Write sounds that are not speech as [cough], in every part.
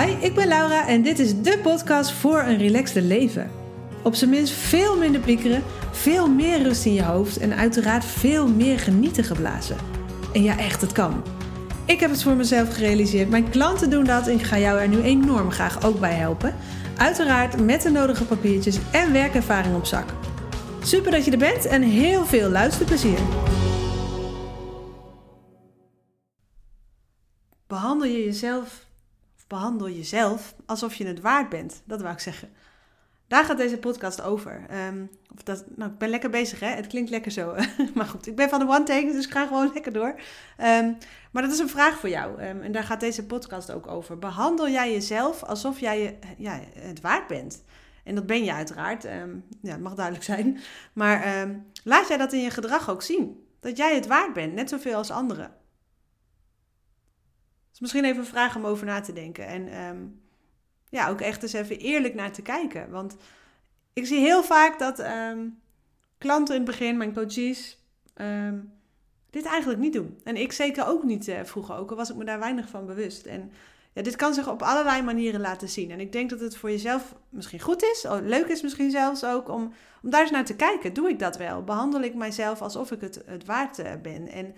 Hi, ik ben Laura en dit is de podcast voor een relaxte leven. Op zijn minst veel minder piekeren, veel meer rust in je hoofd en uiteraard veel meer genieten geblazen. En ja, echt, het kan. Ik heb het voor mezelf gerealiseerd. Mijn klanten doen dat en ik ga jou er nu enorm graag ook bij helpen. Uiteraard met de nodige papiertjes en werkervaring op zak. Super dat je er bent en heel veel luisterplezier. Behandel je jezelf, behandel jezelf alsof je het waard bent. Dat wou ik zeggen. Daar gaat deze podcast over. Ehm, of dat, nou, ik ben lekker bezig, hè? Het klinkt lekker zo. [laughs] maar goed, ik ben van de one take, dus ik ga gewoon lekker door. Ehm, maar dat is een vraag voor jou. Ehm, en daar gaat deze podcast ook over. Behandel jij jezelf alsof jij je, ja, het waard bent? En dat ben je uiteraard. ja, het mag duidelijk zijn. Maar laat jij dat in je gedrag ook zien. Dat jij het waard bent, net zoveel als anderen. Dus misschien even een vraag om over na te denken. En ja, ook echt eens even eerlijk naar te kijken. Want ik zie heel vaak dat ehm, klanten in het begin, mijn coaches, ehm, dit eigenlijk niet doen. En ik zeker ook niet uh, vroeger, ook al was ik me daar weinig van bewust. En ja, dit kan zich op allerlei manieren laten zien. En ik denk dat het voor jezelf misschien goed is, oh, leuk is misschien zelfs ook, om, om daar eens naar te kijken. Doe ik dat wel? Behandel ik mijzelf alsof ik het, het waard uh, ben? En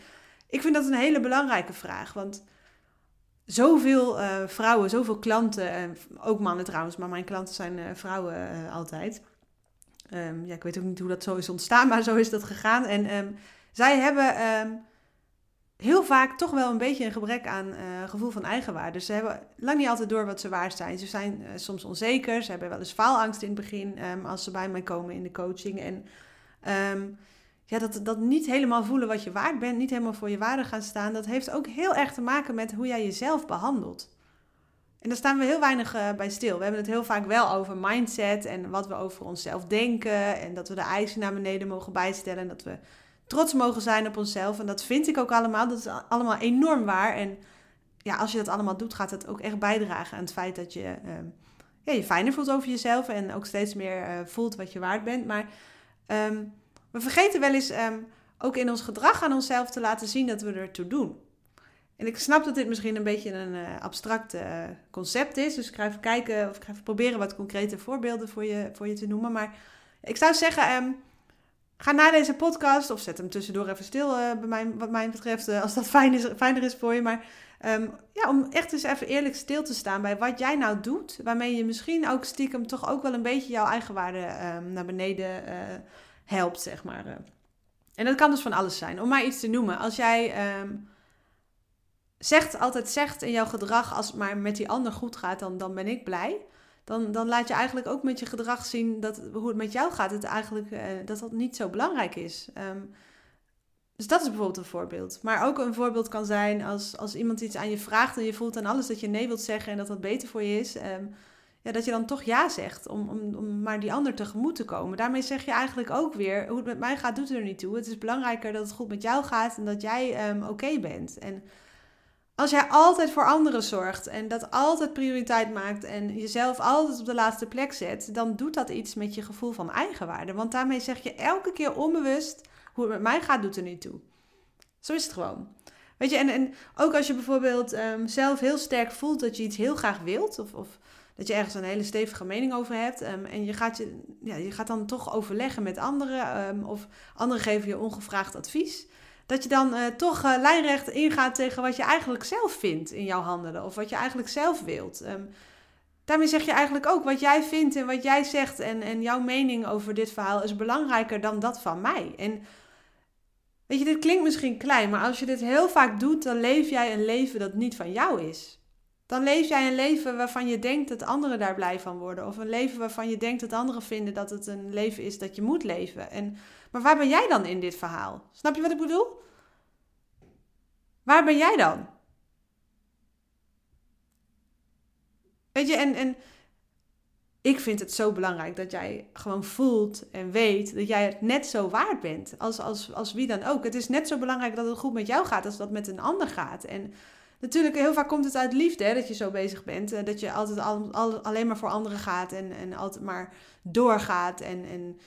ik vind dat een hele belangrijke vraag, want zoveel uh, vrouwen, zoveel klanten, uh, ook mannen trouwens, maar mijn klanten zijn uh, vrouwen eh, altijd. Um, ja, ik weet ook niet hoe dat zo is ontstaan, [laughs] maar zo is dat gegaan. En um, zij hebben um, heel vaak toch wel een beetje een gebrek aan gevoel van eigenwaarde. Dus ze hebben lang niet altijd door wat ze waard zijn. Ze zijn soms onzeker, ze hebben wel eens faalangst in het begin als ze bij mij komen in de coaching. En ja, dat, dat niet helemaal voelen wat je waard bent, niet helemaal voor je waarde gaan staan, dat heeft ook heel erg te maken met hoe jij jezelf behandelt. En daar staan we heel weinig uh, bij stil. We hebben het heel vaak wel over mindset en wat we over onszelf denken. En dat we de eisen naar beneden mogen bijstellen. En dat we trots mogen zijn op onszelf. En dat vind ik ook allemaal. Dat is allemaal enorm waar. En ja, als je dat allemaal doet, gaat het ook echt bijdragen aan het feit dat je uh, ja, je fijner voelt over jezelf. En ook steeds meer uh, voelt wat je waard bent. Maar um, we vergeten wel eens um, ook in ons gedrag aan onszelf te laten zien dat we ertoe doen. En ik snap dat dit misschien een beetje een uh, abstract uh, concept is. Dus ik ga even kijken of ik ga even proberen wat concrete voorbeelden voor je, voor je te noemen. Maar ik zou zeggen, um, ga na deze podcast of zet hem tussendoor even stil, uh, bij mij, wat mij betreft, als dat fijn is, fijner is voor je. Maar um, ja, om echt eens even eerlijk stil te staan bij wat jij nou doet. Waarmee je misschien ook stiekem toch ook wel een beetje jouw eigenwaarde naar beneden helpt, zeg maar. Eh. En dat kan dus van alles zijn. Om maar iets te noemen. Als jij um, zegt, altijd zegt in jouw gedrag, als het maar met die ander goed gaat, dan, dan ben ik blij. Dan, dan laat je eigenlijk ook met je gedrag zien dat hoe het met jou gaat, het eigenlijk, uh, dat dat niet zo belangrijk is. Um, dus dat is bijvoorbeeld een voorbeeld. Maar ook een voorbeeld kan zijn als, als iemand iets aan je vraagt en je voelt aan alles dat je nee wilt zeggen en dat dat beter voor je is. Um, ja, dat je dan toch ja zegt om, om, om maar die ander tegemoet te komen. Daarmee zeg je eigenlijk ook weer, hoe het met mij gaat doet er niet toe. Het is belangrijker dat het goed met jou gaat en dat jij um, oké bent. En als jij altijd voor anderen zorgt en dat altijd prioriteit maakt en jezelf altijd op de laatste plek zet, dan doet dat iets met je gevoel van eigenwaarde. Want daarmee zeg je elke keer onbewust, hoe het met mij gaat doet er niet toe. Zo is het gewoon. Weet je, en, en ook als je bijvoorbeeld um, zelf heel sterk voelt dat je iets heel graag wilt, of, of dat je ergens een hele stevige mening over hebt. Um, en je gaat, je, ja, je gaat dan toch overleggen met anderen. Um, of anderen geven je ongevraagd advies. Dat je dan uh, toch uh, lijnrecht ingaat tegen wat je eigenlijk zelf vindt in jouw handelen. Of wat je eigenlijk zelf wilt. Daarmee zeg je eigenlijk ook wat jij vindt en wat jij zegt. En, en jouw mening over dit verhaal is belangrijker dan dat van mij. En weet je, dit klinkt misschien klein. Maar als je dit heel vaak doet, dan leef jij een leven dat niet van jou is. Dan leef jij een leven waarvan je denkt dat anderen daar blij van worden. Of een leven waarvan je denkt dat anderen vinden dat het een leven is dat je moet leven. En, maar waar ben jij dan in dit verhaal? Snap je wat ik bedoel? Waar ben jij dan? Weet je, en, en ik vind het zo belangrijk dat jij gewoon voelt en weet dat jij het net zo waard bent als, als, als wie dan ook. Het is net zo belangrijk dat het goed met jou gaat als dat met een ander gaat. En Natuurlijk, heel vaak komt het uit liefde hè, dat je zo bezig bent. Eh, dat je altijd al, al, alleen maar voor anderen gaat en, en altijd maar doorgaat. En, en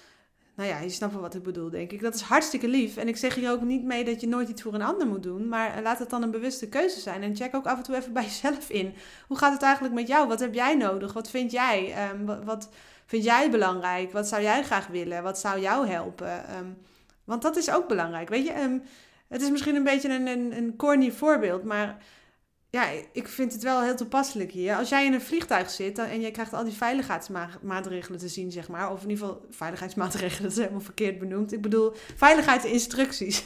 nou ja, je snapt wel wat ik bedoel, denk ik. Dat is hartstikke lief. En ik zeg hier ook niet mee dat je nooit iets voor een ander moet doen. Maar laat het dan een bewuste keuze zijn. En check ook af en toe even [laughs] bij jezelf in. Hoe gaat het eigenlijk met jou? Wat heb jij nodig? Wat vind jij? Ehm, wat, wat, vind jij belangrijk? Wat zou jij graag willen? Wat zou jou helpen? Ehm, want dat is ook belangrijk. Weet je, ehm, het is misschien een beetje een, een, een corny voorbeeld, maar ja, ik vind het wel heel toepasselijk hier. Als jij in een vliegtuig zit en je krijgt al die veiligheidsmaatregelen te zien, zeg maar. Of in ieder geval [laughs] veiligheidsmaatregelen, dat is helemaal verkeerd benoemd. Ik bedoel veiligheidsinstructies.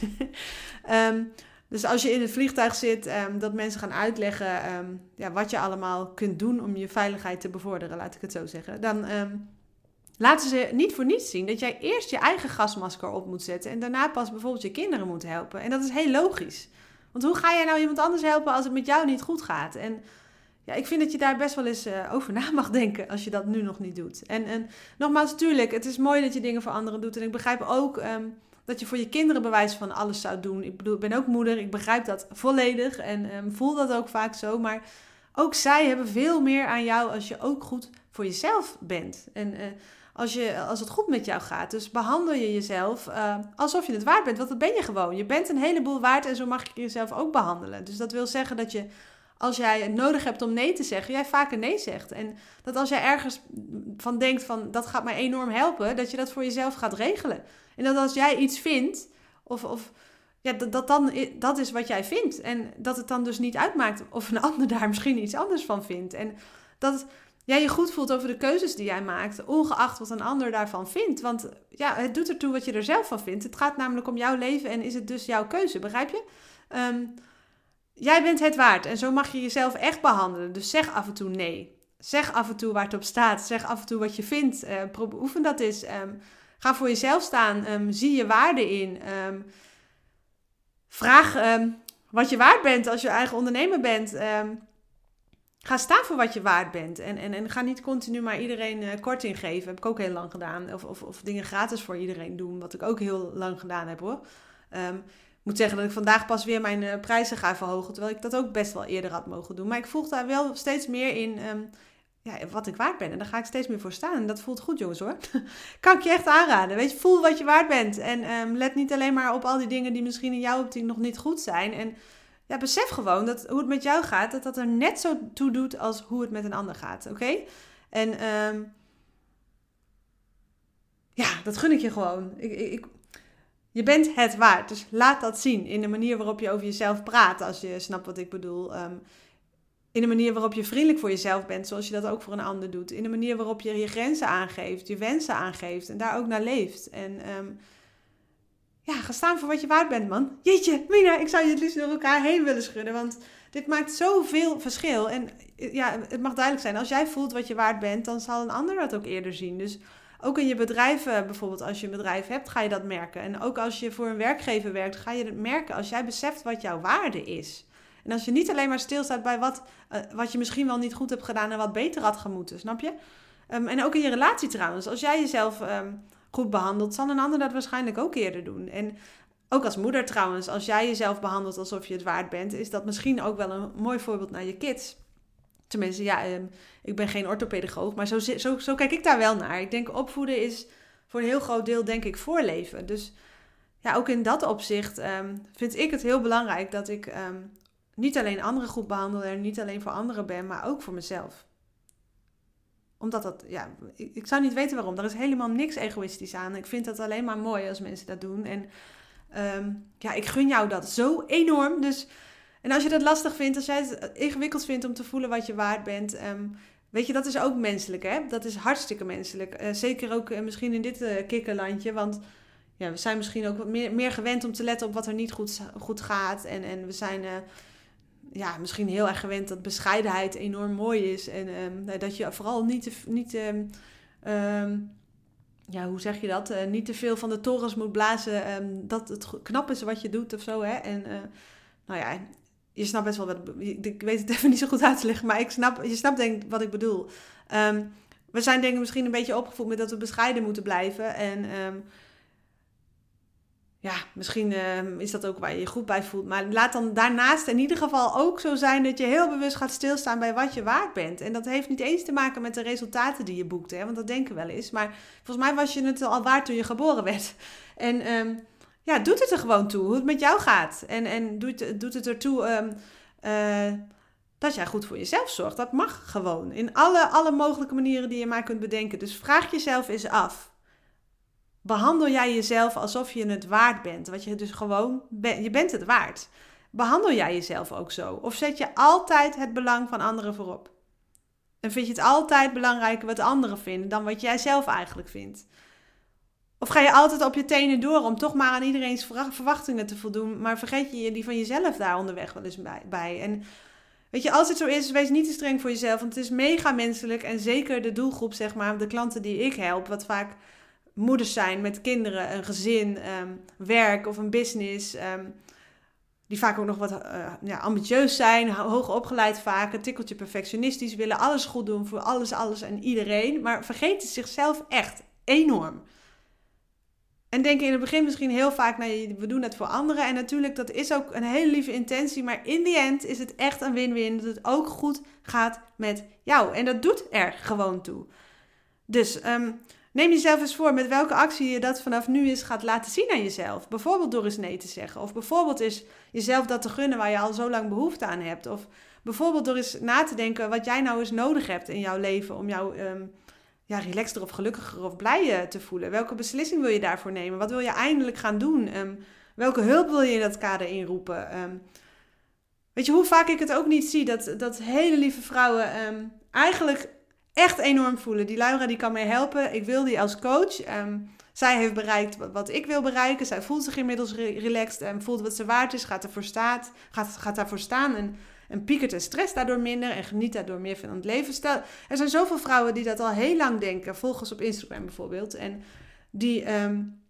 um, [laughs] dus als je in het vliegtuig zit, um, dat mensen gaan uitleggen um, ja, wat je allemaal kunt doen om je veiligheid te bevorderen, laat ik het zo zeggen. Dan laten ze niet voor niets zien dat jij eerst je eigen gasmasker op moet zetten en daarna pas bijvoorbeeld je kinderen moet helpen. En dat is heel logisch. Want hoe ga jij nou iemand anders helpen als het met jou niet goed gaat? En ja, ik vind dat je daar best wel eens uh, over na mag [laughs] denken als je dat nu nog niet doet. En, en nogmaals, natuurlijk, het is mooi dat je dingen voor anderen doet. En ik begrijp ook um, dat je voor je kinderen bewijs van alles zou doen. Ik bedoel, ben ook moeder, ik begrijp dat volledig en um, voel dat ook vaak zo. Maar ook zij hebben veel meer aan jou als je ook goed voor jezelf bent. En uh, als, je, als het goed met jou gaat. Dus behandel je jezelf uh, alsof je het waard bent. Want dat ben je gewoon. Je bent een heleboel waard en zo mag je jezelf ook behandelen. Dus dat wil zeggen dat je, als jij het nodig hebt om nee te zeggen, jij vaker nee zegt. En dat als jij ergens van denkt van dat gaat mij enorm helpen, dat je dat voor jezelf gaat regelen. En dat als jij iets vindt, of, of ja, dat, dat, dan, dat is wat jij vindt. En dat het dan dus niet uitmaakt of een [laughs] ander daar misschien iets anders van vindt. En dat jij je goed voelt over de keuzes die jij maakt, ongeacht wat een ander daarvan vindt. Want ja, het doet ertoe wat je er zelf van vindt. Het gaat namelijk om jouw leven en is het dus jouw keuze, begrijp je? Um, jij bent het waard en zo mag je jezelf echt behandelen. Dus zeg af en toe nee. Zeg af en toe waar het op staat. Zeg af en toe wat je vindt. Uh, oefen dat eens. Um, ga voor jezelf staan. Um, zie je waarde in. vraag wat je waard bent als je eigen ondernemer bent. Ga staan voor wat je waard bent. En, en, en ga niet continu maar iedereen uh, korting geven. Heb ik ook heel lang gedaan. Of, of, of dingen gratis voor iedereen doen. Wat ik ook heel lang gedaan heb hoor. Um, ik moet zeggen dat ik vandaag pas weer mijn uh, prijzen ga verhogen. Terwijl ik dat ook best wel eerder had mogen doen. Maar ik voel daar wel steeds meer in um, ja, wat ik waard ben. En daar ga ik steeds meer voor staan. En dat voelt goed jongens hoor. [laughs] kan ik je echt aanraden. Weet je, voel wat je waard bent. En um, let niet alleen maar op al die dingen die misschien in jouw optiek nog niet goed zijn. En ja, besef gewoon dat hoe het met jou gaat, dat dat er net zo toe doet als hoe het met een ander gaat. Oké? En um, ja, dat gun ik je gewoon. Ik, ik, je bent het waard. Dus laat dat zien in de manier waarop je over jezelf praat, als je snapt wat ik bedoel. Um, in de manier waarop je vriendelijk voor jezelf bent, zoals je dat ook voor een ander doet. In de manier waarop je je grenzen aangeeft, je wensen aangeeft en daar ook naar leeft. En um, ja, ga staan voor wat je waard bent, man. Jeetje, Mina, ik zou je het liefst door elkaar heen willen schudden. Want dit maakt zoveel verschil. En ja, het mag duidelijk zijn. Als jij voelt wat je waard bent, dan zal een ander dat ook eerder zien. Dus ook in je bedrijf, bijvoorbeeld als je een bedrijf hebt, ga je dat merken. En ook als je voor een werkgever werkt, ga je het merken als jij beseft wat jouw waarde is. En als je niet alleen maar stilstaat bij wat, uh, wat je misschien wel niet goed hebt gedaan en wat beter had gemoeten, snap je? Um, en ook in je relatie trouwens. Als jij jezelf um, goed behandeld, zal een ander dat waarschijnlijk ook eerder doen. En ook als moeder trouwens, als jij jezelf behandelt alsof je het waard bent, is dat misschien ook wel een mooi voorbeeld naar je kids. Tenminste, ja, um, ik ben geen orthopedagoog, maar zo, zo, zo kijk ik daar wel naar. Ik denk opvoeden is voor een heel groot deel, denk ik, voorleven. Dus ja, ook in dat opzicht um, vind ik het heel belangrijk dat ik um, niet alleen anderen goed behandel en niet alleen voor anderen ben, maar ook voor mezelf omdat dat, ja, ik, ik, zou niet weten waarom. Er is helemaal niks egoïstisch aan. Ik vind dat alleen maar mooi als mensen dat doen. En um, ja, ik gun jou dat zo enorm. Dus, en als je dat lastig vindt, als jij het ingewikkeld vindt om te voelen wat je waard bent, um, weet je, dat is ook menselijk, hè? Dat is hartstikke menselijk. Uh, zeker ook uh, misschien in dit uh, kikkerlandje, want ja, we zijn misschien ook meer, meer gewend om te letten op wat er niet goed, goed gaat. En, en we zijn ja, misschien heel erg gewend dat bescheidenheid enorm mooi is. En um, dat je vooral niet te, niet, um, um, ja, hoe zeg je dat? Uh, niet te veel van de torens moet blazen. dat het knap is wat je doet of zo. Hè? En uh, nou ja, je snapt best wel wat. Ik weet het [laughs] even niet zo goed uit te leggen, maar ik snap, je snapt denk ik wat ik bedoel. we zijn denk ik misschien een beetje opgevoed met dat we bescheiden moeten blijven. En ja, misschien ehm, is dat ook waar je je goed bij voelt. Maar laat dan daarnaast in ieder geval ook zo zijn dat je heel bewust gaat stilstaan bij wat je waard bent. En dat heeft niet eens te maken met de resultaten die je boekt, hè, want dat denken wel eens. Maar volgens mij was je het al waard toen je geboren werd. [laughs] En um, ja, doet het er gewoon toe hoe het met jou gaat. En, en doet, doet het ertoe um, dat jij goed voor jezelf zorgt. Dat mag gewoon. In alle, alle mogelijke manieren die je maar kunt bedenken. Dus vraag jezelf eens af behandel jij jezelf alsof je het waard bent. Wat je dus gewoon bent. Je bent het waard. Behandel jij jezelf ook zo? Of zet je altijd het belang van anderen voorop? En vind je het altijd belangrijker wat anderen vinden dan wat jij zelf eigenlijk vindt? Of ga je altijd op je tenen door om toch maar aan iedereen's verwachtingen te voldoen, maar vergeet je die van jezelf daar onderweg wel eens bij? En weet je, als het zo is, wees niet te streng voor jezelf, want het is mega menselijk en zeker de doelgroep, zeg maar, de klanten die ik help, wat vaak moeders zijn met kinderen, een gezin, ehm, werk of een business. Ehm, die vaak ook nog wat uh, ja, ambitieus zijn, hoog opgeleid vaak, een tikkeltje perfectionistisch, willen alles goed doen voor alles, alles en iedereen, maar vergeten zichzelf echt enorm. En denken in het begin misschien heel vaak, nou, we doen het voor anderen. En natuurlijk, dat is ook een hele lieve intentie. Maar in die end is het echt een win-win. Dat het ook goed gaat met jou. En dat doet er gewoon toe. Dus um, Neem jezelf eens voor met welke actie je dat vanaf nu eens gaat laten zien aan jezelf. Bijvoorbeeld door eens nee te zeggen. Of bijvoorbeeld eens jezelf dat te gunnen waar je al zo lang behoefte aan hebt. Of bijvoorbeeld door eens na te denken wat jij nou eens nodig hebt in jouw leven om jou um, ja, relaxter of gelukkiger of blijer te voelen. Welke beslissing wil je daarvoor nemen? Wat wil je eindelijk gaan doen? Um, welke hulp wil je in dat kader inroepen? Um, weet je hoe vaak ik het ook niet zie dat, dat hele lieve vrouwen eigenlijk echt enorm voelen. Die Laura die kan mij helpen. Ik wil die als coach. Um, zij heeft bereikt wat, ik wil bereiken. Zij voelt zich inmiddels relaxed en voelt wat ze waard is. Gaat ervoor, staat, gaat, gaat daarvoor staan en, en piekert en stress daardoor minder. En geniet daardoor meer van het leven. Stel, er zijn zoveel vrouwen die dat al heel lang denken. Volgens op Instagram bijvoorbeeld. En die um,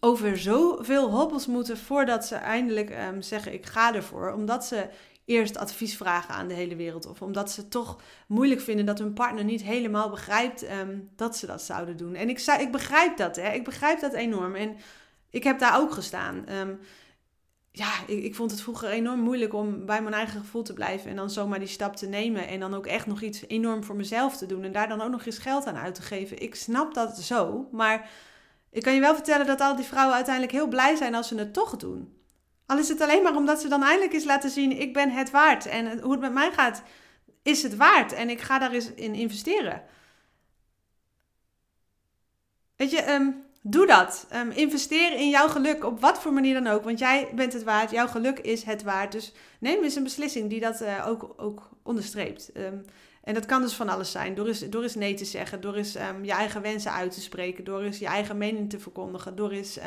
over zoveel hobbels moeten voordat ze eindelijk um, zeggen ik ga ervoor. Omdat ze eerst advies vragen aan de hele wereld. Of omdat ze toch moeilijk vinden dat hun partner niet helemaal begrijpt ehm, dat ze dat zouden doen. En ik, zei, ik begrijp dat, hè. Ik begrijp dat enorm. En ik heb daar ook gestaan. Ehm, ja, ik, ik, vond het vroeger enorm moeilijk om bij mijn eigen gevoel te blijven. En dan zomaar die stap te nemen. En dan ook echt nog iets enorm voor mezelf te doen. En daar dan ook nog eens geld aan uit te geven. Ik snap dat zo. Maar ik kan je wel vertellen dat al die vrouwen uiteindelijk heel blij zijn als ze het toch doen. Al is het alleen maar omdat ze dan eindelijk eens laten zien: ik ben het waard. En hoe het met mij gaat, is het waard. En ik ga daar eens in investeren. Weet je, um, doe dat. Um, investeer in jouw geluk op wat voor manier dan ook. Want jij bent het waard. Jouw geluk is het waard. Dus neem eens een beslissing die dat uh, ook, ook onderstreept. Um, en dat kan dus van alles zijn. Door eens, door eens nee te zeggen. Door eens je eigen wensen uit te spreken. Door eens je eigen mening te verkondigen. Door eens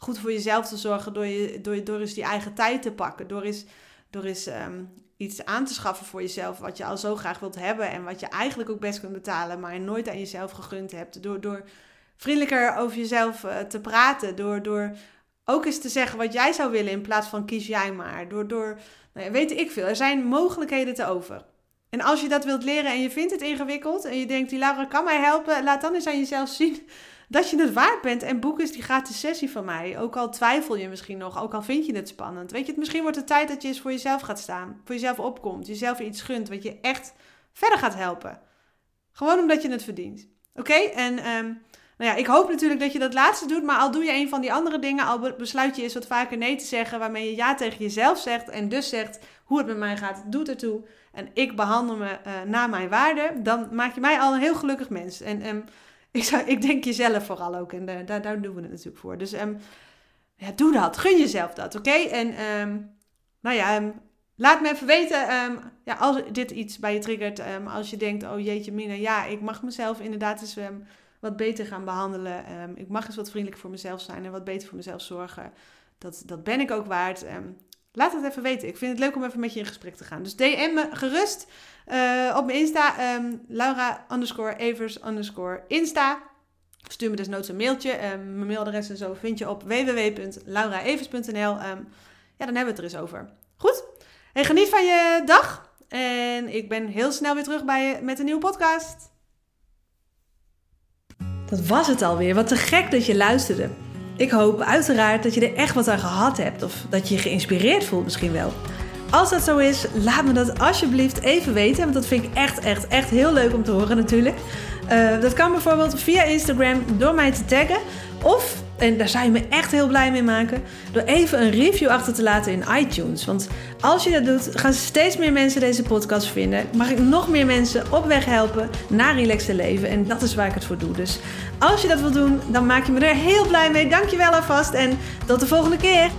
goed voor jezelf te zorgen door, je, door, door eens die eigen tijd te pakken. Door eens, door eens um, iets aan te schaffen voor jezelf wat je al zo graag wilt hebben. En wat je eigenlijk ook best kunt betalen, maar nooit aan jezelf gegund hebt. Door, door vriendelijker over jezelf uh, te praten. Door, door ook eens te zeggen wat jij zou willen in plaats van kies jij maar. Door, door nou ja, weet ik veel. Er zijn mogelijkheden te over. En als je dat wilt leren en je vindt het ingewikkeld en je denkt, die Laura kan mij helpen, laat dan eens aan jezelf zien dat je het waard bent. En boek eens die gratis sessie van mij. Ook al twijfel je misschien nog, ook al vind je het spannend. Weet je, misschien wordt het tijd dat je eens voor jezelf gaat staan. Voor jezelf opkomt. Jezelf iets gunt wat je echt verder gaat helpen. Gewoon omdat je het verdient. Oké? En um, nou ja, ik hoop natuurlijk dat je dat laatste doet. Maar al doe je een van die andere dingen, al besluit je eens wat vaker nee te zeggen. Waarmee je ja tegen jezelf zegt. En dus zegt hoe het met mij gaat, doet ertoe. En ik behandel me uh, naar mijn waarde. Dan maak je mij al een heel gelukkig mens. En um, ik, ik denk jezelf vooral ook. En uh, daar, daar doen we het natuurlijk voor. Dus um, ja, doe dat. Gun jezelf dat, oké? En um, nou ja, um, laat me even weten ja, als dit iets bij je triggert. als je denkt, oh jeetje Mina, ja, ik mag mezelf inderdaad eens wat beter gaan behandelen. ik mag eens wat vriendelijker voor mezelf zijn en wat beter voor mezelf zorgen. Dat, dat ben ik ook waard. Laat het even weten. Ik vind het leuk om even met je in gesprek te gaan. Dus DM me gerust. Uh, op mijn Insta, um, Laura underscore Evers underscore Insta. Stuur me desnoods een mailtje. Um, mijn mailadres en zo vind je op www.lauraevers.nl. Um, ehm, ja, dan hebben we het er eens over. Goed? Hey, geniet van je dag. En ik ben heel snel weer terug bij je met een nieuwe podcast. Dat was het alweer. Wat te gek dat je luisterde. Ik hoop uiteraard dat je er echt wat aan gehad hebt of dat je je geïnspireerd voelt misschien wel. Als dat zo is, laat me dat alsjeblieft even weten. Want dat vind ik echt, echt, echt heel leuk om te horen natuurlijk. Uh, dat kan bijvoorbeeld via Instagram door mij te taggen. Of, en daar zou je me echt heel blij mee maken, door even een review achter te laten in iTunes. Want als je dat doet, gaan steeds meer mensen deze podcast vinden. Mag ik nog meer mensen op weg helpen naar relaxte leven. En dat is waar ik het voor doe. Dus als je dat wil doen, dan maak je me er heel blij mee. Dankjewel alvast en tot de volgende keer.